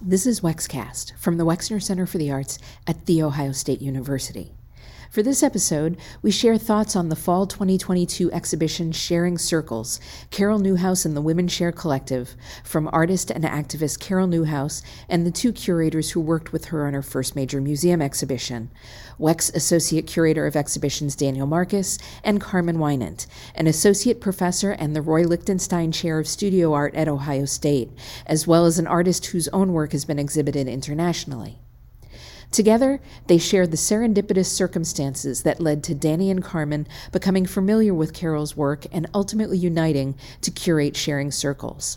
This is Wexcast from the Wexner Center for the Arts at The Ohio State University. For this episode, we share thoughts on the fall 2022 exhibition Sharing Circles, Carol Newhouse and the WomanShare Collective, from artist and activist Carol Newhouse and the two curators who worked with her on her first major museum exhibition, Wex Associate Curator of Exhibitions Daniel Marcus and Carmen Winant, an Associate Professor and the Roy Lichtenstein Chair of Studio Art at Ohio State, as well as an artist whose own work has been exhibited internationally. Together, they shared the serendipitous circumstances that led to Danny and Carmen becoming familiar with Carol's work and ultimately uniting to curate sharing circles,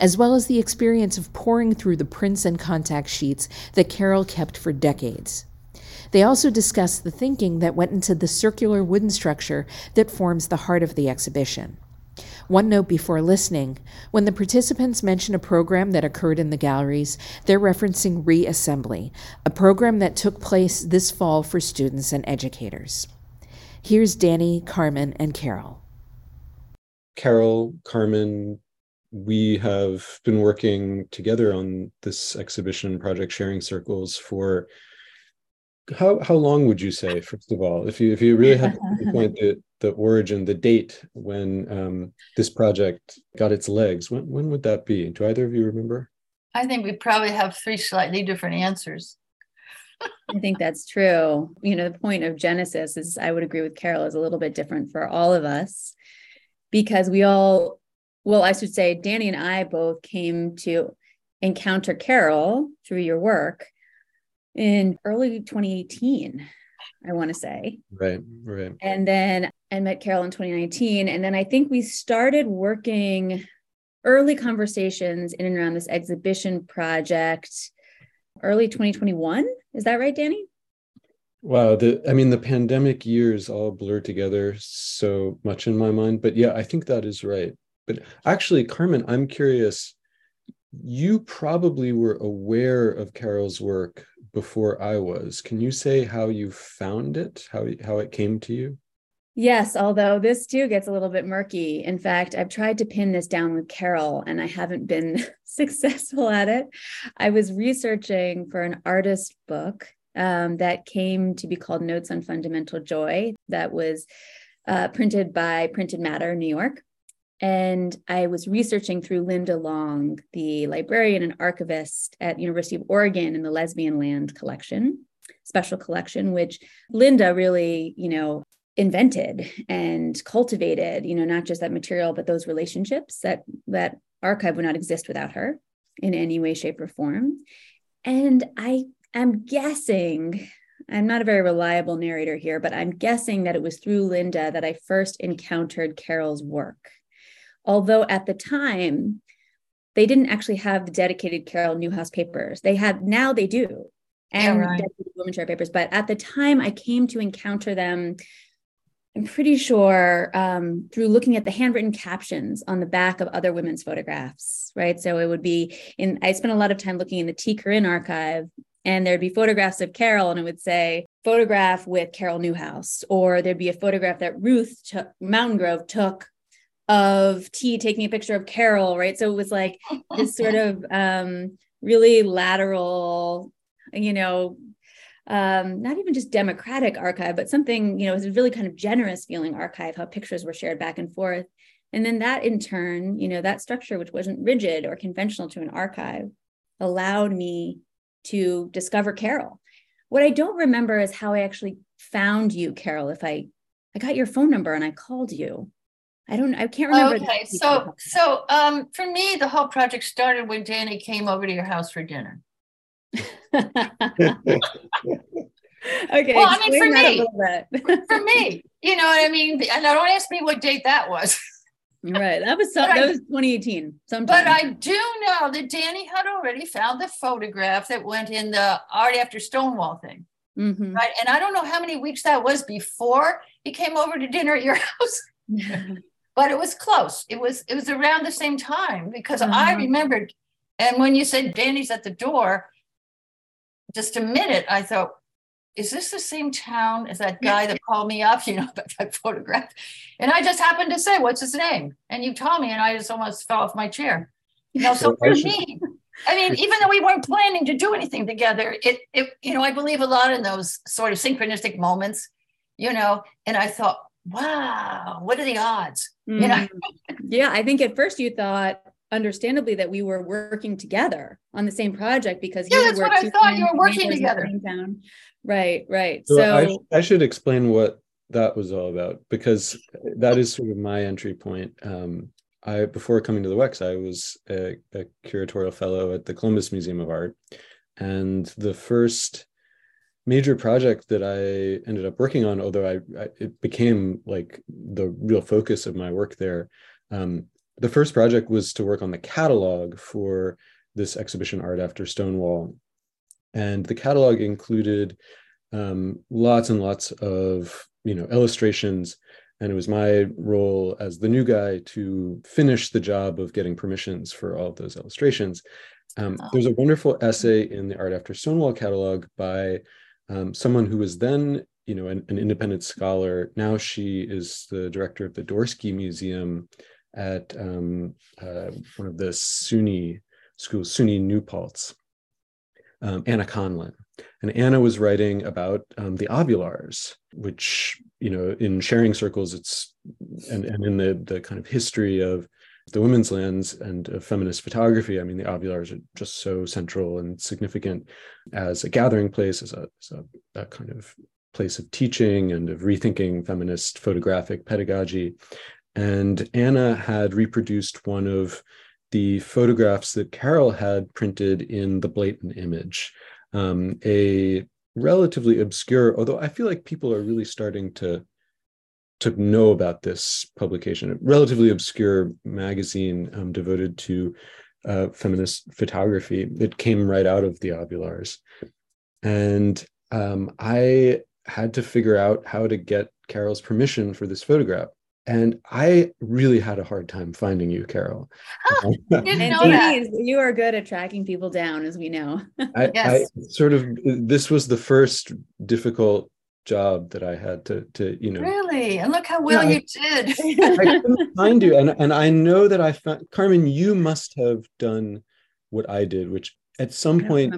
as well as the experience of poring through the prints and contact sheets that Carol kept for decades. They also discussed the thinking that went into the circular wooden structure that forms the heart of the exhibition. One note before listening when the participants mention a program that occurred in the galleries, they're referencing Reassembly, a program that took place this fall for students and educators. Here's Danny, Carmen, and Carol. Carol, Carmen, we have been working together on this exhibition project sharing circles for how how long would you say first of all if you if you really had to point the the origin the date when um, this project got its legs when when would that be? Do either of you remember? I think we probably have three slightly different answers. I think that's true. You know the point of genesis is i would agree with carol is a little bit different for all of us because we all well i should say danny and i both came to encounter carol through your work in early 2018 i want to say. Right right. And then i met carol in 2019 and then i think we started working early conversations in and around this exhibition project early 2021 is that right danny? Wow the i mean the pandemic years all blur together so much in my mind but yeah i think that is right. But actually carmen i'm curious you probably were aware of carol's work before I was. Can you say how you found it, how, how it came to you? Yes, although this too gets a little bit murky. In fact, I've tried to pin this down with Carol and I haven't been successful at it. I was researching for an artist book um, that came to be called Notes on Fundamental Joy, that was uh, printed by Printed Matter, New York. And I was researching through Linda Long, the librarian and archivist at University of Oregon in the Lesbian Land collection, special collection, which Linda really, you know, invented and cultivated, you know, not just that material, but those relationships that that archive would not exist without her in any way, shape, or form. And I am guessing I'm not a very reliable narrator here, but I'm guessing that it was through Linda that I first encountered Carol's work. Although at the time, they didn't actually have the dedicated Carol Newhouse papers. They have now they do, and yeah, right. WomanShare papers. But at the time, I came to encounter them. I'm pretty sure um, through looking at the handwritten captions on the back of other women's photographs, right? So it would be in. I spent a lot of time looking in the Tee Corinne archive, and there'd be photographs of Carol, and it would say photograph with Carol Newhouse, or there'd be a photograph that Ruth took, Mountaingrove took of T taking a picture of Carol, right? So it was like this sort of um, really lateral, you know, um, not even just democratic archive, but something, you know, it was a really kind of generous feeling archive, how pictures were shared back and forth. And then that in turn, you know, that structure, which wasn't rigid or conventional to an archive, allowed me to discover Carol. What I don't remember is how I actually found you, Carol. If I I got your phone number and I called you. I don't I can't remember. Okay. So so um for me the whole project started when Danny came over to your house for dinner. okay. Well, I mean for me. for me, you know what I mean? And don't ask me what date that was. right. That was some, that I, was 2018. Sometime. But I do know that Danny had already found the photograph that went in the art after Stonewall thing. Mm-hmm. Right. And I don't know how many weeks that was before he came over to dinner at your house but it was close. It was it was around the same time because mm-hmm. I remembered. And when you said Danny's at the door, just a minute, I thought, is this the same town as that guy that called me up, you know, about that photograph? And I just happened to say, what's his name? And you told me, and I just almost fell off my chair. You know, so for me, I mean, even though we weren't planning to do anything together, it, it, you know, I believe a lot in those sort of synchronistic moments, you know, and I thought, wow, what are the odds? Mm. You know? Mm. yeah, I think at first you thought, understandably, that we were working together on the same project because yeah, that's what I thought. You were working together. Right, right. So, so I, sh- I, should explain what that was all about because that is sort of my entry point. Um, I before coming to the WEX, I was a, a, curatorial fellow at the Columbus Museum of Art, and the first major project that I ended up working on, although I, I it became like the real focus of my work there. Um, the first project was to work on the catalog for this exhibition, Art After Stonewall, and the catalog included um, lots and lots of you know illustrations and it was my role as the new guy to finish the job of getting permissions for all of those illustrations um, oh. there's a wonderful essay in the art after stonewall catalog by um, someone who was then you know an, an, independent scholar now she is the director of the dorsky museum at um, uh, one of the suny schools suny new paltz um, Anna Conlan and Anna was writing about um, the ovulars, which, you know, in sharing circles, it's, and, and in the, the kind of history of the women's lands and feminist photography, I mean, the ovulars are just so central and significant as a gathering place, as a, as a, a kind of place of teaching and of rethinking feminist photographic pedagogy. And Anna had reproduced one of the photographs that Carol had printed in the blatant image um, a relatively obscure, although I feel like people are really starting to to know about this publication, a relatively obscure magazine um, devoted to uh, feminist photography. It came right out of the Ovulars, and um, I had to figure out how to get Carol's permission for this photograph and I really had a hard time finding you, Carol. and Denise, you are good at tracking people down, as we know. I, yes. I sort of this was the first difficult job that I had to to you know really and look how well yeah, you did. I couldn't find you, and and I know that I found Carmen. You must have done what I did, which at some point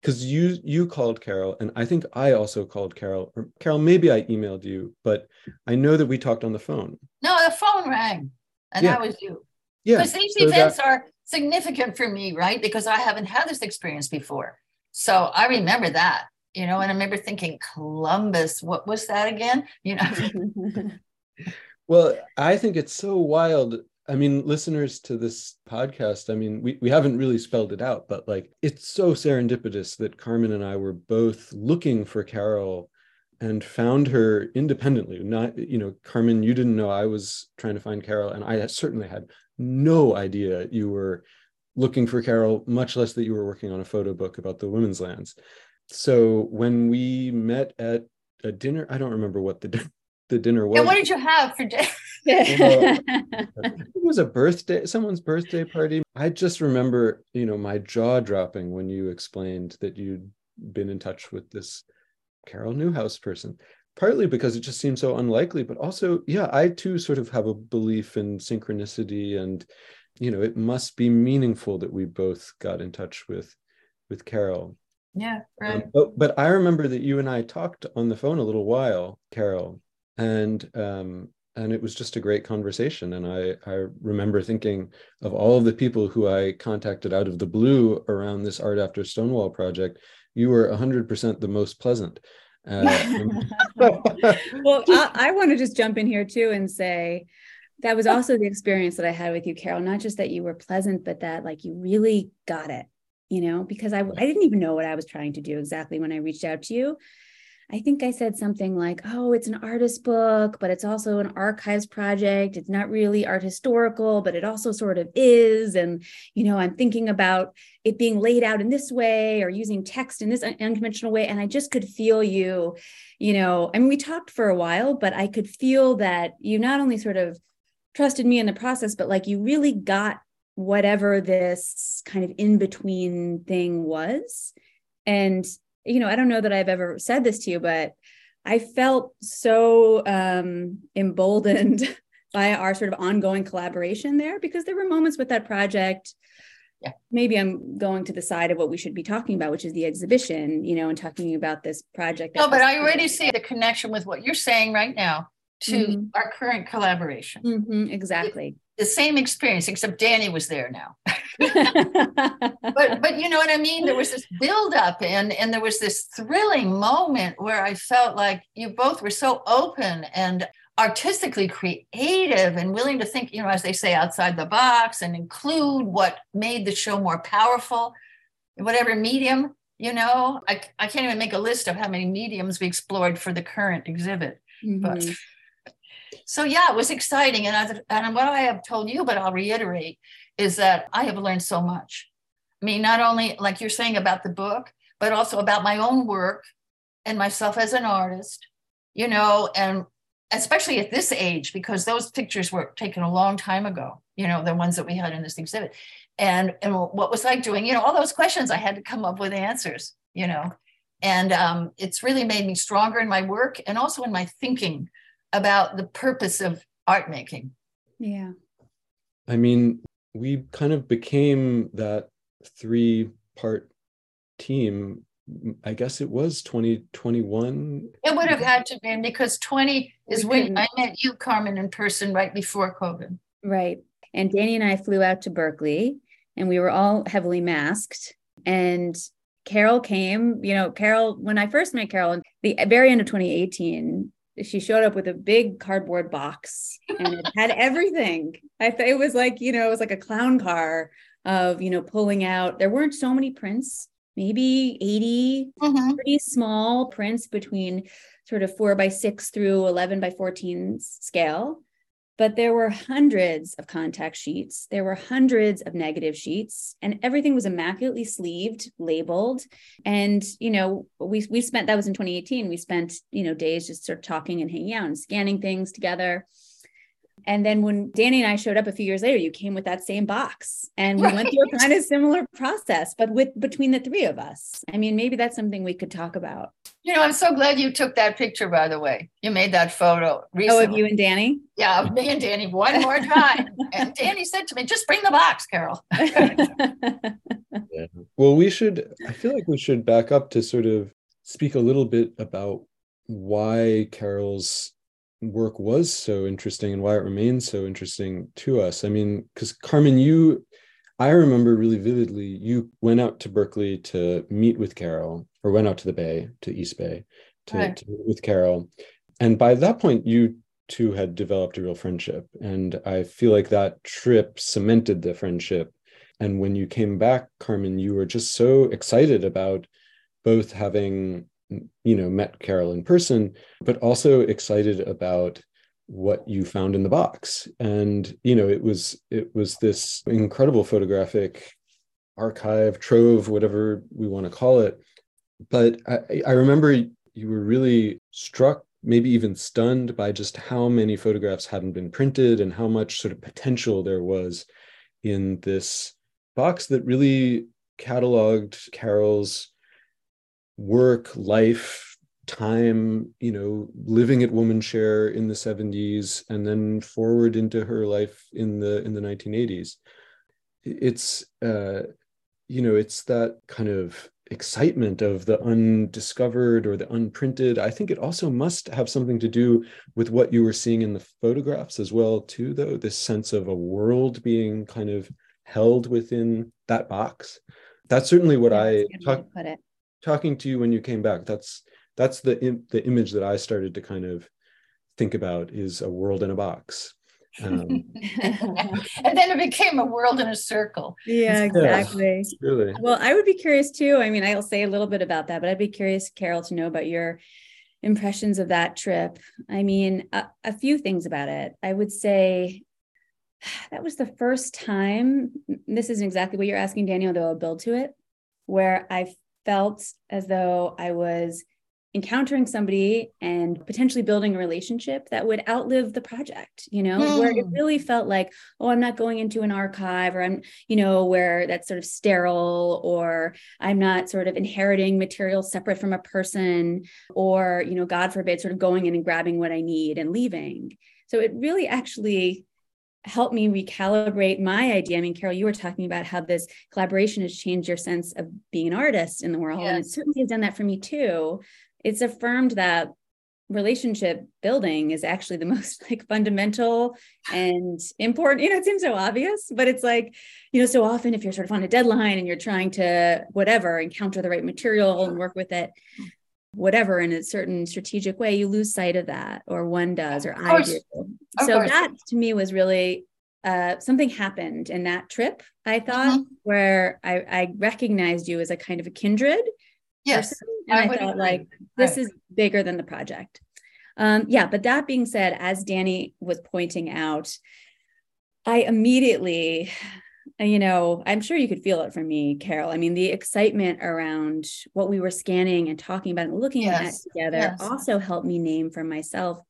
because you you called Carol and I think I also called Carol or Carol maybe I emailed you but I know that we talked on the phone. No, the phone rang and yeah. that was you. Yeah. Because these so events that... are significant for me, right? Because I haven't had this experience before. So I remember that, you know, and I remember thinking Columbus, what was that again? You know. well, I think it's so wild I mean, listeners to this podcast, I mean, we, we haven't really spelled it out, but like it's so serendipitous that Carmen and I were both looking for Carol and found her independently. Not, you know, Carmen, you didn't know I was trying to find Carol, and I certainly had no idea you were looking for Carol, much less that you were working on a photo book about the women's lands. So when we met at a dinner, I don't remember what the the dinner was. And what did you have for dinner? it was a birthday, someone's birthday party. I just remember, you know, my jaw dropping when you explained that you'd been in touch with this Carol Newhouse person. Partly because it just seemed so unlikely, but also, yeah, I too sort of have a belief in synchronicity, and you know, it must be meaningful that we both got in touch with with Carol. Yeah, right. Um, but but I remember that you and I talked on the phone a little while, Carol, and um, and it was just a great conversation. And I I remember thinking of all of the people who I contacted out of the blue around this Art After Stonewall project. You were hundred percent the most pleasant. Uh, well, I, I want to just jump in here too and say that was also the experience that I had with you, Carol. Not just that you were pleasant, but that like you really got it. You know, because I I didn't even know what I was trying to do exactly when I reached out to you I think I said something like, oh, it's an artist book, but it's also an archives project. It's not really art historical, but it also sort of is. And, you know, I'm thinking about it being laid out in this way or using text in this unconventional way. And I just could feel you, you know, I mean, we talked for a while, but I could feel that you not only sort of trusted me in the process, but like you really got whatever this kind of in between thing was. And you know, I don't know that I've ever said this to you, but I felt so um, emboldened by our sort of ongoing collaboration there because there were moments with that project yeah. maybe I'm going to the side of what we should be talking about, which is the exhibition, you know, and talking about this project. No, but I already see the connection with what you're saying right now to mm-hmm. our current collaboration. Mm-hmm, exactly. The, same experience, except Danny was there now. but but you know what I mean? There was this buildup and and there was this thrilling moment where I felt like you both were so open and artistically creative and willing to think, you know, as they say, outside the box and include what made the show more powerful, whatever medium, you know, I, I can't even make a list of how many mediums we explored for the current exhibit. Mm-hmm. But so yeah, it was exciting. And, I, and what I have told you, but I'll reiterate, is that I have learned so much. I mean, not only like you're saying about the book, but also about my own work and myself as an artist, you know, and especially at this age, because those pictures were taken a long time ago, you know, the ones that we had in this exhibit. And, and what was I doing? You know, all those questions I had to come up with answers, you know. And um, it's really made me stronger in my work and also in my thinking about the purpose of art making. Yeah. I mean, we kind of became that three part team I guess it was 2021. It would have had to be because 20 is when I met you, Carmen, in person right before COVID. Right. And Danny and I flew out to Berkeley and we were all heavily masked. And Carol came, you know, Carol, when I first met Carol, the very end of 2018, she showed up with a big cardboard box and it had everything. I thought it was like, you know, it was like a clown car of, you know, pulling out. There weren't so many prints maybe 80 mm-hmm. pretty small prints between sort of four by six through 11 by 14 scale. But there were hundreds of contact sheets. There were hundreds of negative sheets, and everything was immaculately sleeved, labeled. And, you know, we, we spent that was in 2018. We spent, you know, days just sort of talking and hanging out and scanning things together. And then when Danny and I showed up a few years later, you came with that same box and we right. went through a kind of similar process, but with between the three of us. I mean, maybe that's something we could talk about. You know, I'm so glad you took that picture, by the way. You made that photo recently. Oh, of you and Danny? Yeah, of me and Danny one more time. and Danny said to me, just bring the box, Carol. yeah. Well, we should, I feel like we should back up to sort of speak a little bit about why Carol's work was so interesting and why it remains so interesting to us. I mean, because Carmen, you, I remember really vividly, you went out to Berkeley to meet with Carol, or went out to the Bay, to East Bay, to, right. to meet with Carol. And by that point, you two had developed a real friendship. And I feel like that trip cemented the friendship. And when you came back, Carmen, you were just so excited about both having you know met carol in person but also excited about what you found in the box. And you know it was it was this incredible photographic archive trove whatever we want to call it. But I, I remember you were really struck maybe even stunned by just how many photographs hadn't been printed and how much sort of potential there was in this box that really cataloged carol's work, life, time, you know, living at Womanshare in the 70s and then forward into her life in the in the 1980s. It's uh, you know, it's that kind of excitement of the undiscovered or the unprinted. I think it also must have something to do with what you were seeing in the photographs as well too though this sense of a world being kind of held within that box. That's certainly what i talk, put it talking to you when you came back that's that's the the image that i started to kind of think about is a world in a box. Um, and then it became a world in a circle. Yeah exactly. yeah, really well i would be curious too i mean i'll say a little bit about that but i'd be curious carol to know about your impressions of that trip. I mean a, a few things about it. I would say that was the first time this isn't exactly what you're asking daniel though i'll build to it where i felt as though I was encountering somebody and potentially building a relationship that would outlive the project you know mm. where it hmm. really felt like oh i'm not going into an archive or i'm you know where that's sort of sterile or i'm not sort of inheriting material separate from a person or you know god forbid sort of going in and grabbing what i need and leaving so it really actually helped me recalibrate my idea. I mean, Carol, you were talking about how this collaboration has changed your sense of being an artist in the world. Yes. And it certainly has done that for me too. It's affirmed that relationship building is actually the most like fundamental and important you know it seems so obvious but it's like you know so often if you're sort of on a deadline and you're trying to whatever encounter the right material and work with it whatever in a certain strategic way you lose sight of that or one does or i do so that to me was really uh, something happened in that trip i thought mm-hmm. where I, I recognized you as a kind of a kindred Yes. Person. And I, I thought, agree. like, this is bigger than the project. Um, yeah. But that being said, as Danny was pointing out, I immediately, you know, I'm sure you could feel it from me, Carol. I mean, the excitement around what we were scanning and talking about and looking yes. at together yes. also helped me name for myself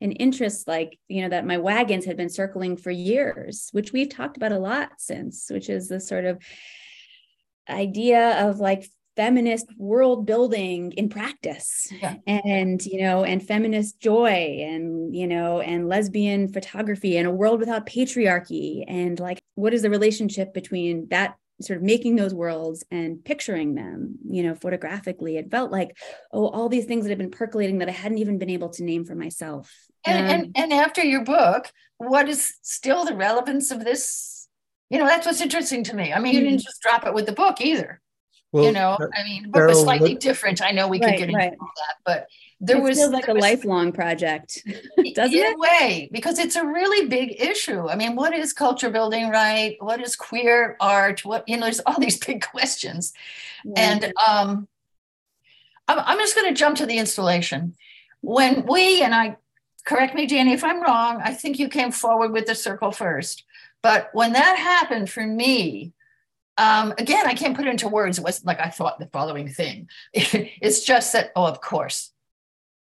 an interest like you know that my wagons had been circling for years which we've talked about a lot since which is the sort of idea of like feminist world building in practice yeah. and you know and feminist joy and you know and lesbian photography and a world without patriarchy. And like what is the relationship between that sort of making those worlds and picturing them you know photographically? It felt like oh all these things that have been percolating that i hadn't even been able to name for myself. And, um, and, and after your book what is still the relevance of this? You know that's what's interesting to me. I mean you didn't mm-hmm. just drop it with the book either well, you know, I mean, but was slightly what, different. I know we right, could get into right. that, but there it was feels like a was, lifelong project, doesn't in it? a way, because it's a really big issue. I mean, what is culture building, right? What is queer art? What you know, there's all these big questions, and um, I'm, I'm just going to jump to the installation. When we and I correct me, Danny, if I'm wrong. I think you came forward with the circle first, but when that happened for me, um, again, I can't put it into words. It wasn't like I thought the following thing. it's just that, oh, of course.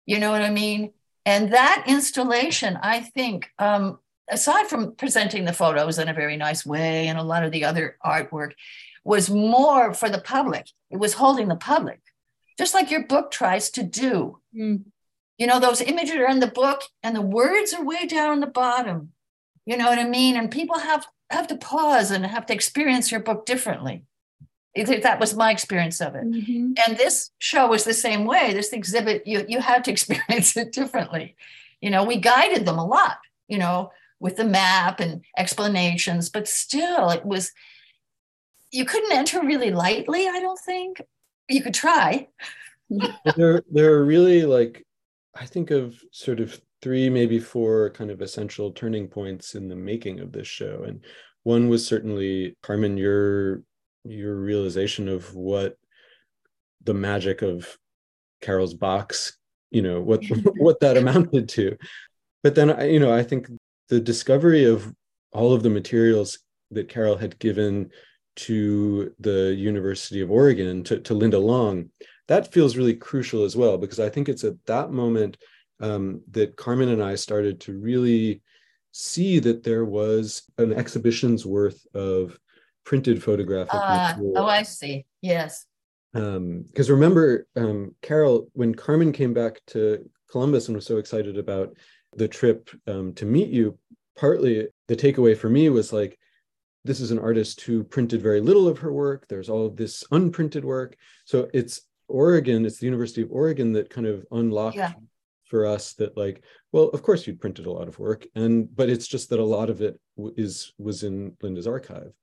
You know what I mean? And that installation, I think, um, aside from presenting the photos in a very nice way and a lot of the other artwork, was more for the public. It was holding the public, just like your book tries to do. Mm. You know, those images are in the book and the words are way down the bottom. You know what I mean? And people have have to pause and have to experience your book differently. That was my experience of it. Mm-hmm. And this show was the same way. This exhibit, you, you had to experience it differently. You know, we guided them a lot, you know, with the map and explanations, but still it was, you couldn't enter really lightly, I don't think. You could try. there, there are really like, I think of sort of three, maybe four kind of essential turning points in the making of this show. And one was certainly Carmen, your your realization of what the magic of Carol's box, you know, what what that amounted to. But then you know, I think the discovery of all of the materials that Carol had given to the University of Oregon, to, to Linda Long, that feels really crucial as well, because I think it's at that moment um, that Carmen and I started to really see that there was an exhibition's worth of printed photographic uh. Oh, I see. Yes. Because um, remember, um, Carol, when Carmen came back to Columbus and was so excited about the trip um, to meet you, partly the takeaway for me was like, this is an artist who printed very little of her work. There's all of this unprinted work. So it's Oregon, it's the University of Oregon that kind of unlocked yeah for us that like well of course you'd printed a lot of work and but it's just that a lot of it is was in linda's archive.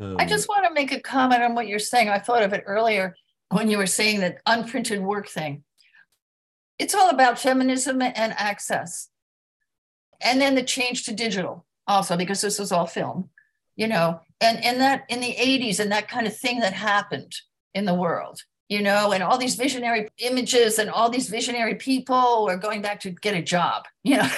Um, i just want to make a comment on what you're saying. I thought of it earlier when you were saying that unprinted work thing. It's all about feminism and access. And then the change to digital also because this was all film you know and in that in the 80s and that kind of thing that happened in the world you know, and all these visionary images and all these visionary people were going back to get a job, you know.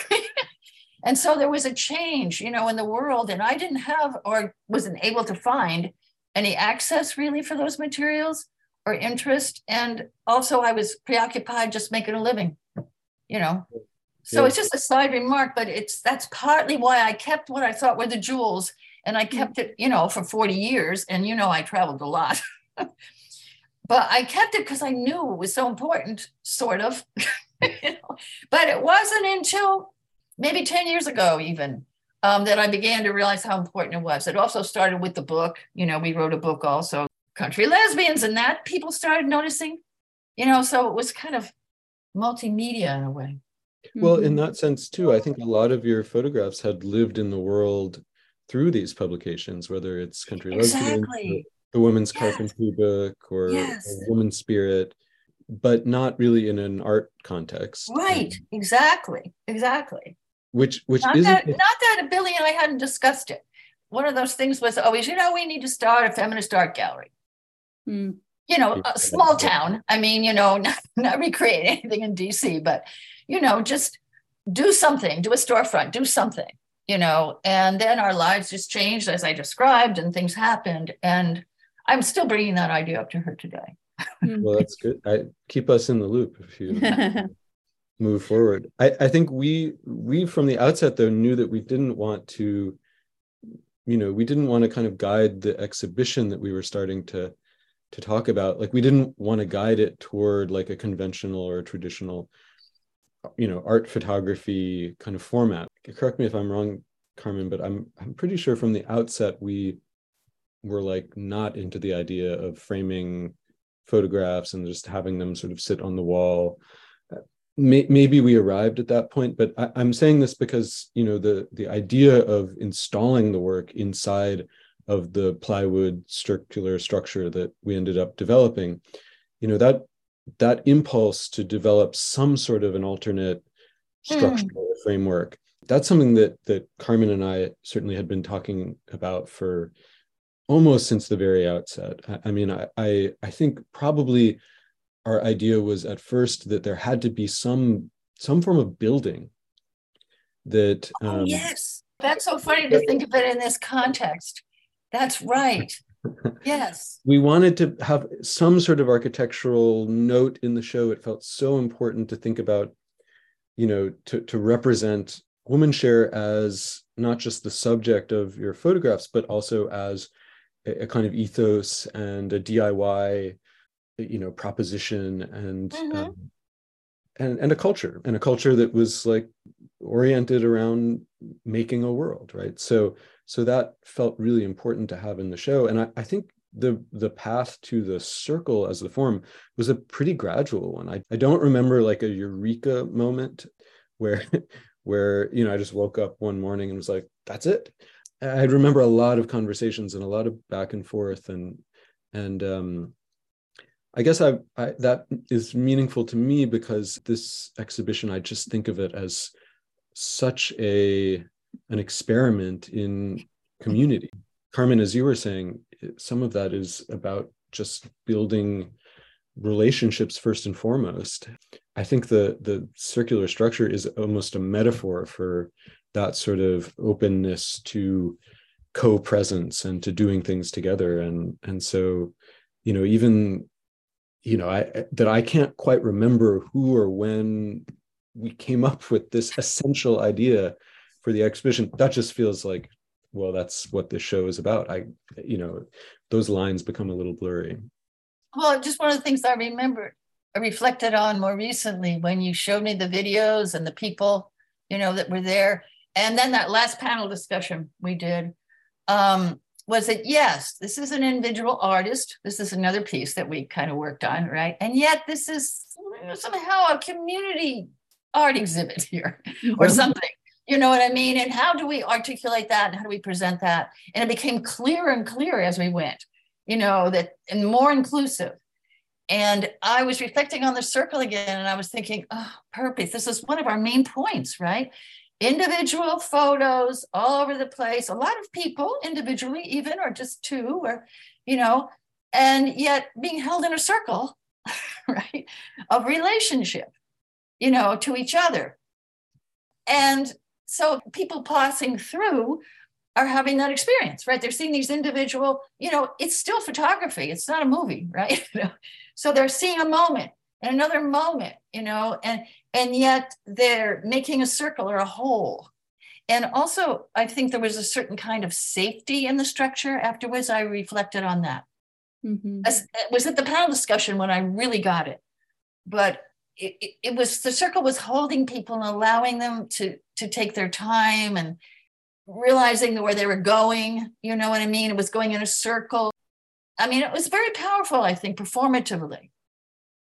and so there was a change, you know, in the world. And I didn't have or wasn't able to find any access really for those materials or interest. And also I was preoccupied just making a living, you know. So yeah. it's just a side remark, but it's that's partly why I kept what I thought were the jewels. And I mm. kept it, you know, for 40 years. And you know, I traveled a lot. but I kept it because I knew it was so important, sort of. you know? But it wasn't until maybe 10 years ago, even, um, that I began to realize how important it was. It also started with the book. You know, we wrote a book also, Country Lesbians, and that people started noticing, you know, so it was kind of multimedia in a way. Well, in mm-hmm. that sense, too, I think a lot of your photographs had lived in the world through these publications, whether it's Country exactly. Lesbians, the Women's yes. Carpentry book, or, yes. Woman's Spirit, but not really in an art context. Right, um, exactly, exactly. Which, which not isn't. That, not that Billie and I hadn't discussed it. One of those things was always, you know, we need to start a feminist art gallery. Mm. You know, a small town. I mean, you know, not, not recreate anything in DC, but you know, just do something, do a storefront, do something, you know. And then our lives just changed as I described, and things happened. And I'm still bringing that idea up to her today. Hmm. well, that's good. I keep us in the loop if you move forward. I, I think we we from the outset though knew that we didn't want to, you know, we didn't want to kind of guide the exhibition that we were starting to to talk about. Like we didn't want to guide it toward like a conventional or a traditional you know art photography kind of format correct me if i'm wrong carmen but i'm i'm pretty sure from the outset we were like not into the idea of framing photographs and just having them sort of sit on the wall maybe we arrived at that point but I, am saying this because you know the the idea of installing the work inside of the plywood circular structure that we ended up developing you know that that impulse to develop some sort of an alternate structural mm. framework that's something that that carmen and i certainly had been talking about for almost since the very outset. I, I mean I, I i think probably our idea was at first that there had to be some some form of building that oh, um, oh, yes. That's so funny to think of it in this context. That's right. Yes. We wanted to have some sort of architectural note in the show. It felt so important to think about you know to, to represent WomanShare as not just the subject of your photographs but also as a, kind of ethos and a diy you know proposition and mm-hmm. um, and and a culture and a culture that was like oriented around making a world right? So so that felt really important to have in the show. And i, I think the the path to the circle as the form was a pretty gradual one. I, I don't remember like a eureka moment where where you know i just woke up one morning and was like that's it i remember a lot of conversations and a lot of back and forth and and um I guess I, I, that is meaningful to me because this exhibition I just think of it as such a an experiment in community. Carmen, as you were saying, some of that is about just building relationships first and foremost. I think the the circular structure is almost a metaphor for that sort of openness to co-presence and to doing things together. And and so, you know, even you know, I that I can't quite remember who or when we came up with this essential idea for the exhibition. That just feels like well that's what this show is about. I you know those lines become a little blurry. Well just one of the things i remember i reflected on more recently when you showed me the videos and the people you know that were there and then that last panel discussion we did um, was that yes this is an individual artist this is another piece that we kind of worked on right and yet this is somehow a community art exhibit here or something you know what I mean? And how do we articulate that? And how do we present that? And it became clearer and clearer as we went, you know, that and more inclusive. And I was reflecting on the circle again and I was thinking, oh, purpose. This is one of our main points, right? Individual photos all over the place, a lot of people individually, even, or just two, or, you know, and yet being held in a circle, right, of relationship, you know, to each other. And so people passing through are having that experience, right? They're seeing these individual, you know, it's still photography. It's not a movie, right? so they're seeing a moment and another moment, you know, and and yet they're making a circle or a hole. And also, I think there was a certain kind of safety in the structure. Afterwards, I reflected on that. Mm-hmm. As, it was at the panel discussion when I really got it. But it, it, was the circle was holding people and allowing them to to take their time and realizing where they were going. You know what I mean? It was going in a circle. I mean, it was very powerful, I think, performatively.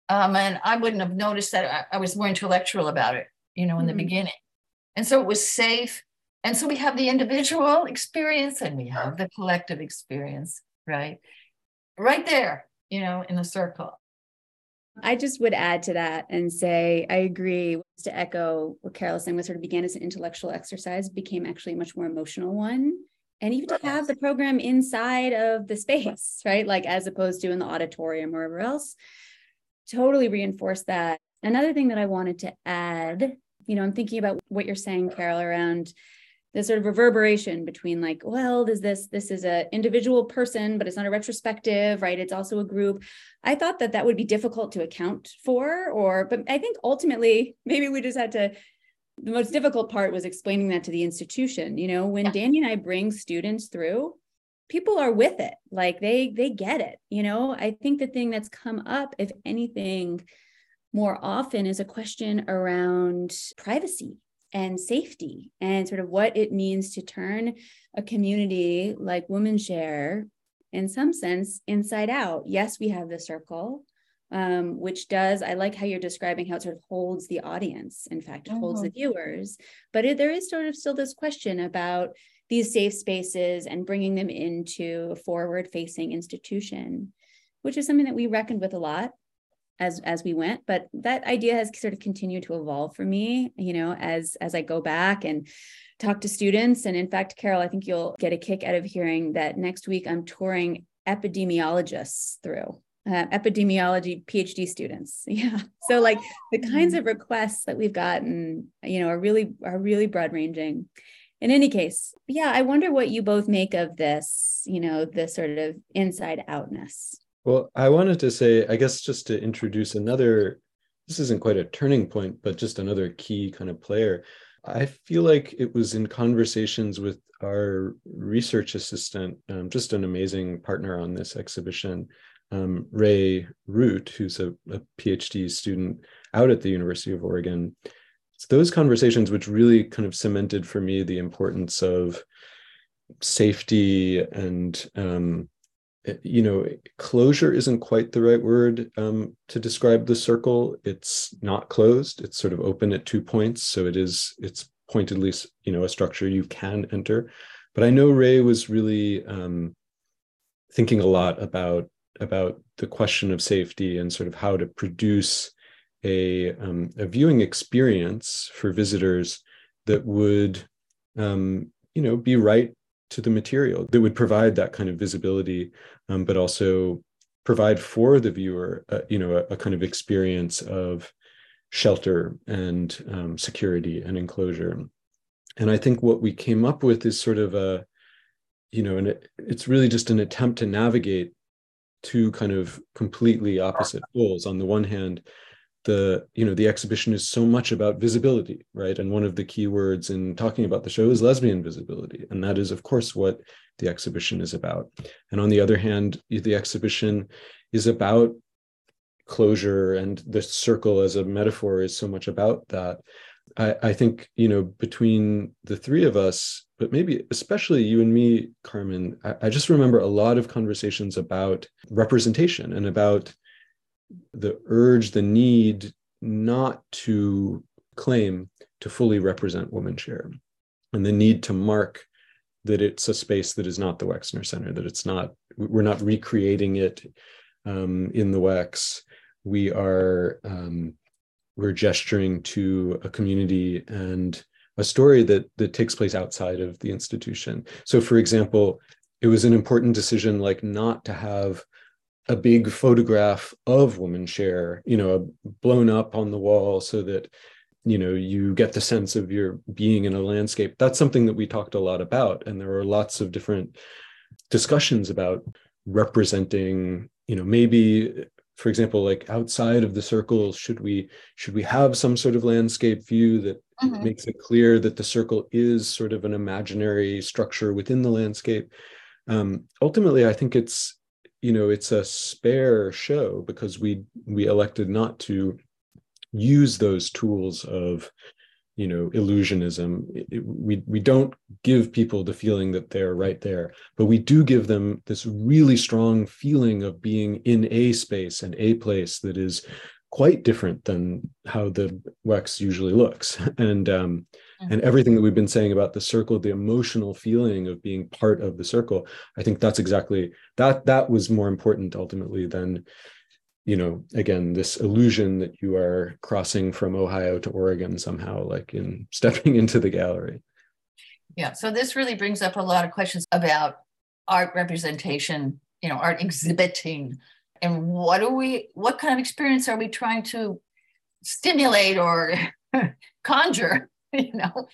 Um, and I wouldn't have noticed that I, I, was more intellectual about it, you know, in mm-hmm. the beginning. And so it was safe. And so we have the individual experience and we have the collective experience, right? Right there, you know, in the circle. I just would add to that and say I agree to echo what Carol was saying, what sort of began as an intellectual exercise became actually a much more emotional one. And even to have the program inside of the space, right? Like as opposed to in the auditorium or wherever else, totally reinforce that. Another thing that I wanted to add, you know, I'm thinking about what you're saying, Carol, around the sort of reverberation between like well does this this is a individual person but it's not a retrospective right it's also a group i thought that that would be difficult to account for or but i think ultimately maybe we just had to the most difficult part was explaining that to the institution you know when yeah. danny and i bring students through people are with it like they they get it you know i think the thing that's come up if anything more often is a question around privacy and safety and sort of what it means to turn a community like WomanShare, in some sense, inside out. Yes, we have the circle, um, which does, I like how you're describing how it sort of holds the audience, in fact, it holds the mm-hmm. viewers. But it, there is sort of still this question about these safe spaces and bringing them into a forward facing institution, which is something that we reckoned with a lot as as we went but that idea has sort of continued to evolve for me you know as as i go back and talk to students. And in fact carol i think you'll get a kick out of hearing that next week i'm touring epidemiologists through uh, epidemiology phd students. Yeah. So like the kinds of requests that we've gotten you know are really are really broad ranging in any case yeah i wonder what you both make of this you know this sort of inside outness well, I wanted to say, I guess, just to introduce another, this isn't quite a turning point, but just another key kind of player. I feel like it was in conversations with our research assistant, um, just an amazing partner on this exhibition, um, Ray Root, who's a, a, PhD student out at the University of Oregon. It's those conversations which really kind of cemented for me the importance of safety and um, you know, closure isn't quite the right word um, to describe the circle. It's not closed. It's sort of open at two points, so it is. It's pointedly, you know, a structure you can enter. But I know Ray was really um, thinking a lot about about the question of safety and sort of how to produce a um, a viewing experience for visitors that would, um, you know, be right to the material that would provide that kind of visibility, um, but also provide for the viewer, uh, you know, a, a, kind of experience of shelter and um, security and enclosure. And I think what we came up with is sort of a, you know, and it, it's really just an attempt to navigate two kind of completely opposite goals. On the one hand, the you know the exhibition is so much about visibility right? And one of the key words in talking about the show is lesbian visibility. And that is of course what the exhibition is about. And on the other hand the exhibition is about closure and the circle as a metaphor is so much about that. I, I think you know between the three of us but maybe especially you and me carmen I, I just remember a lot of conversations about representation and about the urge, the need not to claim to fully represent WomanShare and the need to mark that it's a space that is not the Wexner Center, that it's not, we're not recreating it um, in the Wex. We are, um, we're gesturing to a community and a story that that takes place outside of the institution. So, for example, it was an important decision, like not to have a big photograph of WomanShare you know blown up on the wall so that you know you get the sense of your being in a landscape that's something that we talked a lot about and there are lots of different discussions about representing you know maybe for example like outside of the circle should we should we have some sort of landscape view that mm-hmm. makes it clear that the circle is sort of an imaginary structure within the landscape um, ultimately i think it's you know it's a spare show because we we elected not to use those tools of you know illusionism. It, we we don't give people the feeling that they're right there but we do give them this really strong feeling of being in a space and a place that is quite different than how the Wex usually looks. And um, mm-hmm. and everything that we've been saying about the circle the emotional feeling of being part of the circle i think that's exactly that that was more important ultimately than you know again this illusion that you are crossing from ohio to oregon somehow like in stepping into the gallery yeah so this really brings up a lot of questions about art representation you know art exhibiting and what are we what kind of experience are we trying to stimulate or conjure you know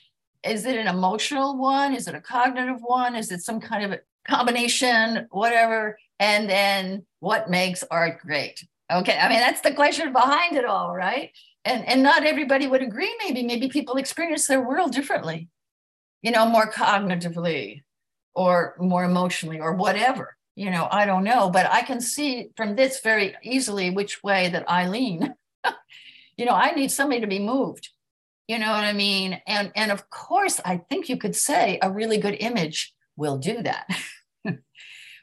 is it an emotional one is it a cognitive one is it some kind of combination whatever and then what makes art great Okay, I mean that's the question behind it all, right? And and not everybody would agree. Maybe maybe people experience their world differently, you know, more cognitively, or more emotionally, or whatever. You know, I don't know, but I can see from this very easily which way that I lean. you know, I need somebody to be moved. You know what I mean? And and of course, I think you could say a really good image will do that.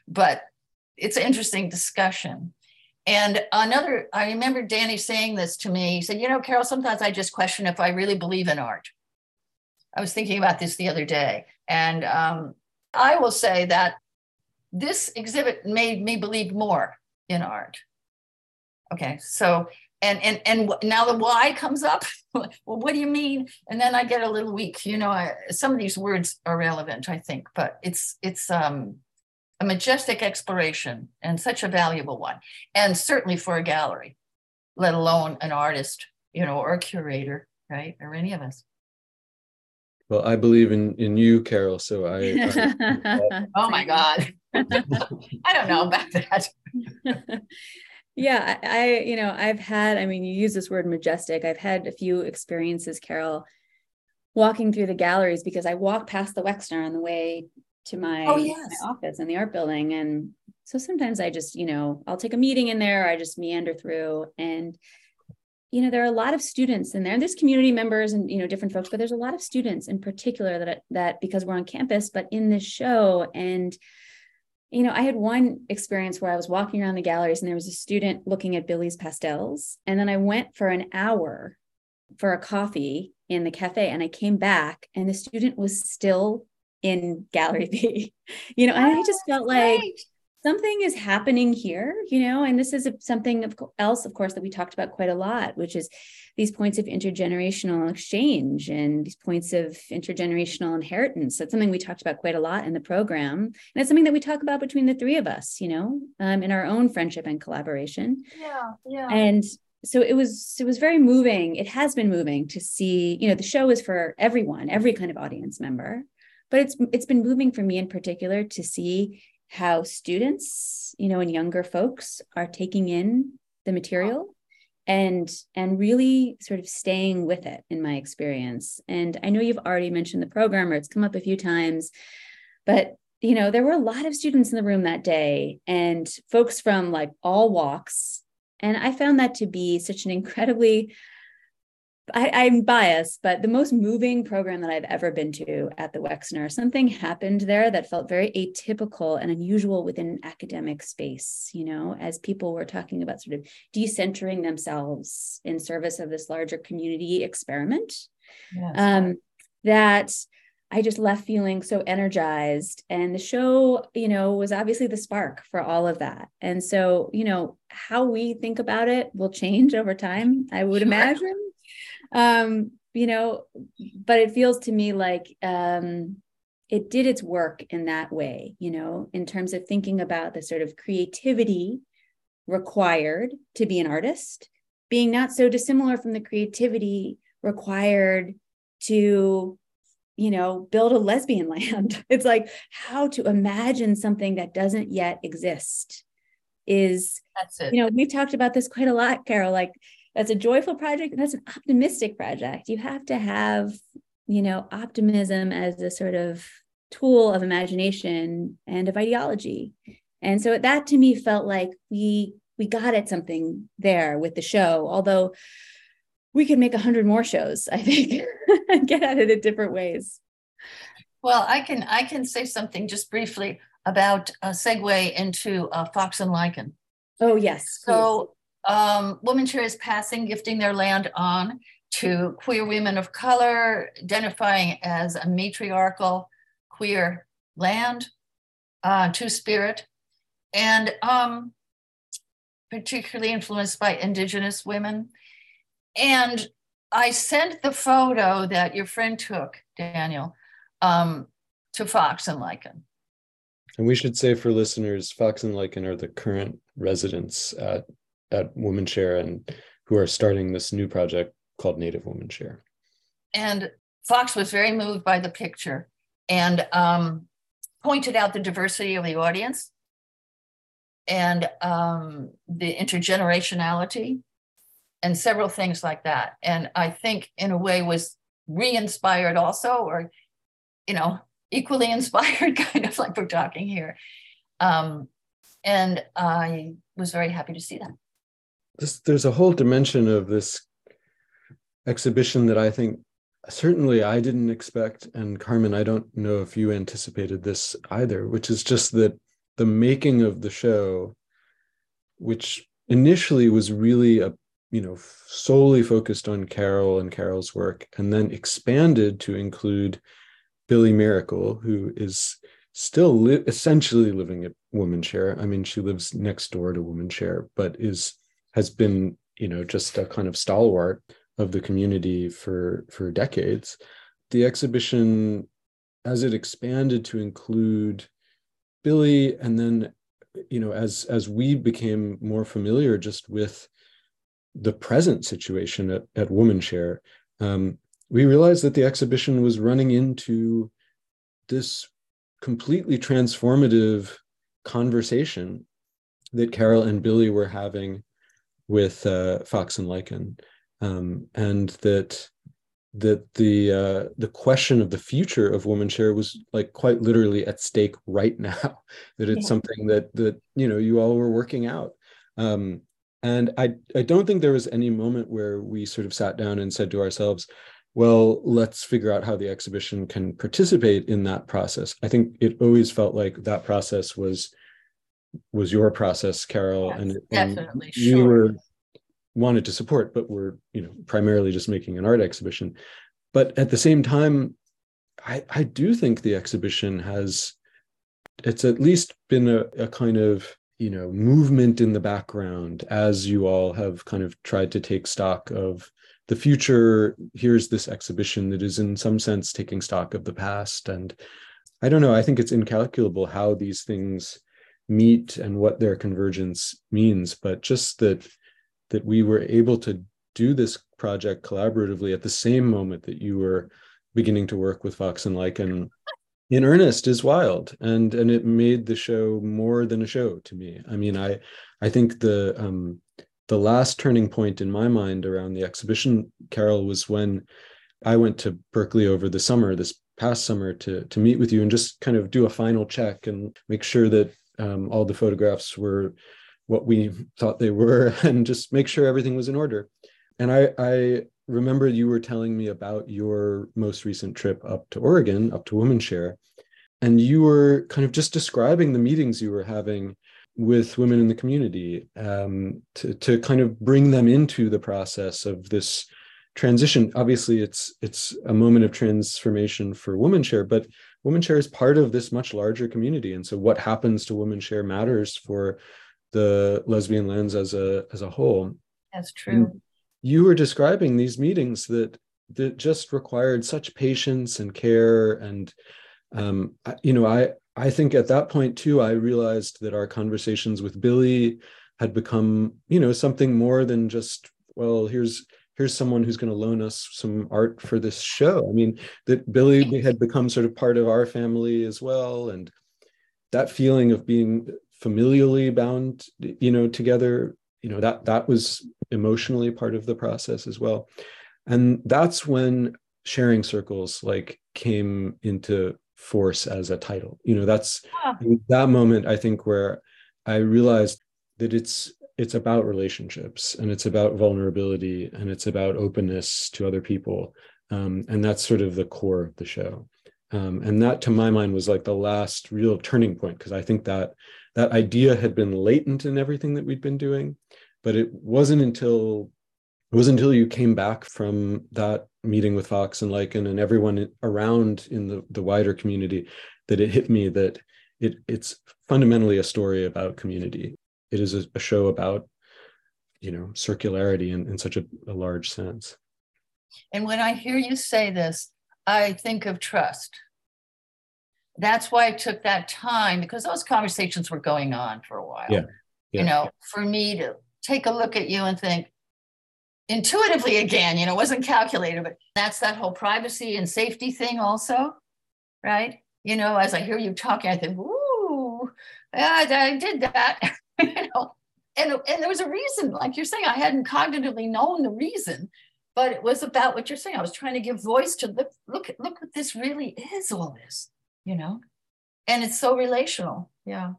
but it's an interesting discussion and another, I remember Danny saying this to me. He said, You know, Carol, sometimes I just question if I really believe in art. I was thinking about this the other day. And um, I will say that this exhibit made me believe more in art. Okay, so and and and now the why comes up. well, what do you mean? And then I get a little weak. You know, I, some of these words are relevant, I think, but it's it's um a majestic exploration and such a valuable one. And certainly for a gallery, let alone an artist, you know, or a curator, right? Or any of us. Well, I believe in in you, Carol. So I. I oh my God! I don't know about that. Yeah, I, I, you know, I've had. I mean, you use this word majestic. I've had a few experiences, Carol, walking through the galleries because I walk past the Wexner on the way to my, oh, yes. my office in the art building. And so sometimes I just, you know, I'll take a meeting in there, I just meander through and you know there are a lot of students in there and there's community members and you know different folks but there's a lot of students in particular that that because we're on campus but in this show and you know i had one experience where i was walking around the galleries and there was a student looking at billie's pastels and then i went for an hour for a coffee in the cafe and i came back and the student was still in Gallery B. You know, oh, and I oh, just felt like. Something is happening here, you know, and this is something else, of course, that we talked about quite a lot, which is these points of intergenerational exchange and these points of intergenerational inheritance. That's something we talked about quite a lot in the program. And it's something that we talk about between the three of us, you know, um, in our own friendship and collaboration. Yeah. Yeah. And so it was it was very moving it has been moving to see you know the show is for everyone every kind of audience member but it's it's been moving for me in particular to see how students you know and younger folks are taking in the material and and really sort of staying with it in my experience. And i know you've already mentioned the program or it's come up a few times but you know there were a lot of students in the room that day and folks from like all walks. And i found that to be such an incredibly I, am biased, but the most moving program that I've ever been to at the Wexner, something happened there that felt very atypical and unusual within an academic space, you know, as people were talking about sort of decentering themselves in service of this larger community experiment. Yes. Um, that I just left feeling so energized. And the show, you know, was obviously the spark for all of that. And so, you know, how we think about it will change over time, I would sure. imagine um you know but it feels to me like um it did its work in that way you know in terms of thinking about the sort of creativity required to be an artist being not so dissimilar from the creativity required to you know build a lesbian land. It's like how to imagine something that doesn't yet exist is that's it. you know we've talked about this quite a lot carol like that's a joyful project and that's an optimistic project you have to have you know optimism as a sort of tool of imagination and of ideology and so that to me felt like we we got at something there with the show although we could make a hundred more shows, I think, and get at it in different ways. Well, I can I can say something just briefly about a segue into uh, Fox and Lichen. Oh yes. So, um, WomanShare is passing, gifting their land on to queer women of color, identifying as a matriarchal queer land, uh, two spirit, and um, particularly influenced by Indigenous women. And I sent the photo that your friend took, Daniel, um, to Fox and Lichen. And we should say for listeners, Fox and Lichen are the current residents at, at WomanShare and who are starting this new project called Native Woman Share. And Fox was very moved by the picture and um, pointed out the diversity of the audience and um, the intergenerationality and several things like that. And I think, in a way, was re-inspired also, or you know, equally inspired, kind of like we're talking here. Um, and I was very happy to see that. This, there's a whole dimension of this exhibition that I think certainly I didn't expect, and Carmen, I don't know if you anticipated this either, which is just that the making of the show, which initially was really a you know solely focused on Carol and Carol's work, and then expanded to include Billie Miracle, who is still li- essentially living at WomanShare. I mean, she lives next door to WomanShare, but is has been you know just a kind of stalwart of the community for for decades. The exhibition, as it expanded to include Billie, and then you know as as we became more familiar just with the present situation at, at WomanShare, um, we realized that the exhibition was running into this completely transformative conversation that Carol and Billie were having with uh, Fox and Lichen um, and that that the uh, the question of the future of WomanShare was like quite literally at stake right now. that it's yeah. something that that you know you all were working out. Um, and I I don't think there was any moment where we sort of sat down and said to ourselves, well, let's figure out how the exhibition can participate in that process. I think it always felt like that process was was your process, Carol, yes, and, and definitely you sure. were wanted to support, but we're you know primarily just making an art exhibition. But at the same time, I, I do think the exhibition has it's at least been a, a kind of you know movement in the background as you all have kind of tried to take stock of the future here's this exhibition that is in some sense taking stock of the past and i don't know i think it's incalculable how these things meet and what their convergence means but just that that we were able to do this project collaboratively at the same moment that you were beginning to work with Fox and Lichen in earnest is wild. And and it made the show more than a show to me. I mean i i think the um the last turning point in my mind around the exhibition carol was when i went to berkeley over the summer this past summer to to meet with you and just kind of do a final check and make sure that um, all the photographs were what we thought they were and just make sure everything was in order. And I, I remember you were telling me about your most recent trip up to Oregon, up to WomanShare, and you were kind of just describing the meetings you were having with women in the community um, to, to kind of bring them into the process of this transition. Obviously, it's it's a moment of transformation for WomanShare, but WomanShare is part of this much larger community, and so what happens to WomanShare matters for the lesbian lands as a as a whole. That's true. And you were describing these meetings that that just required such patience and care and um, you know i i think at that point too i realized that our conversations with billie had become you know something more than just well here's here's someone who's going to loan us some art for this show. I mean that billie had become sort of part of our family as well and that feeling of being familially bound you know together you know that that was emotionally part of the process as well. And that's when sharing circles like came into force as a title. You know that's yeah. that moment i think where i realized that it's it's about relationships and it's about vulnerability and it's about openness to other people. Um, and that's sort of the core of the show. Um, and that to my mind was like the last real turning point because i think that that idea had been latent in everything that we'd been doing but it wasn't until it wasn't until you came back from that meeting with fox and Lichen and everyone around in the, the wider community that it hit me that it it's fundamentally a story about community it is a, a show about you know circularity in, in such a, a large sense and when i hear you say this i think of trust that's why I took that time because those conversations were going on for a while. Yeah. yeah. You know, for me to take a look at you and think intuitively again, you know, wasn't calculated, but that's that whole privacy and safety thing also, right? You know, as I hear you talking, I think, ooh, yeah, I did that. you know, and, and there was a reason, like you're saying, I hadn't cognitively known the reason, but it was about what you're saying. I was trying to give voice to look, look, look what this really is, all this you know? And it's so relational. Yeah.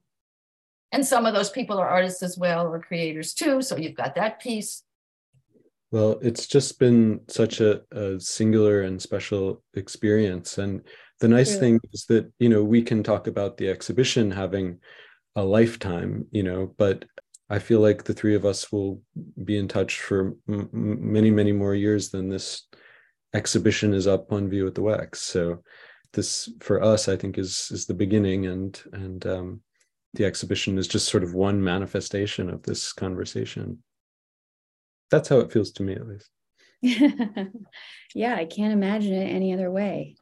And some of those people are artists as well or creators too. So you've got that piece. Well, it's just been such a, a singular and special experience. And the nice thing is that, you know, we can talk about the exhibition having a lifetime, you know, but I feel like the three of us will be in touch for m- many, many more years than this exhibition is up on view at the Wex. So this for us i think is is the beginning and and um, the exhibition is just sort of one manifestation of this conversation. That's how it feels to me at least. Yeah i can't imagine it any other way.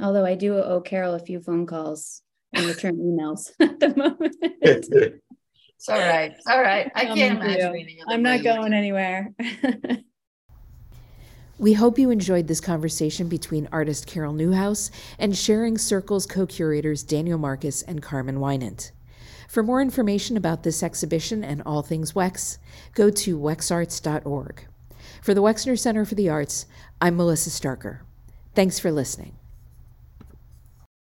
Although i do owe carol a few phone calls and return emails at the moment it's all right it's all right i can't imagine i'm not going anywhere We hope you enjoyed this conversation between artist Carol Newhouse and Sharing Circles co curators Daniel Marcus and Carmen Winant. For more information about this exhibition and all things WEX, go to wexarts.org. For the Wexner Center for the Arts, I'm Melissa Starker. Thanks for listening.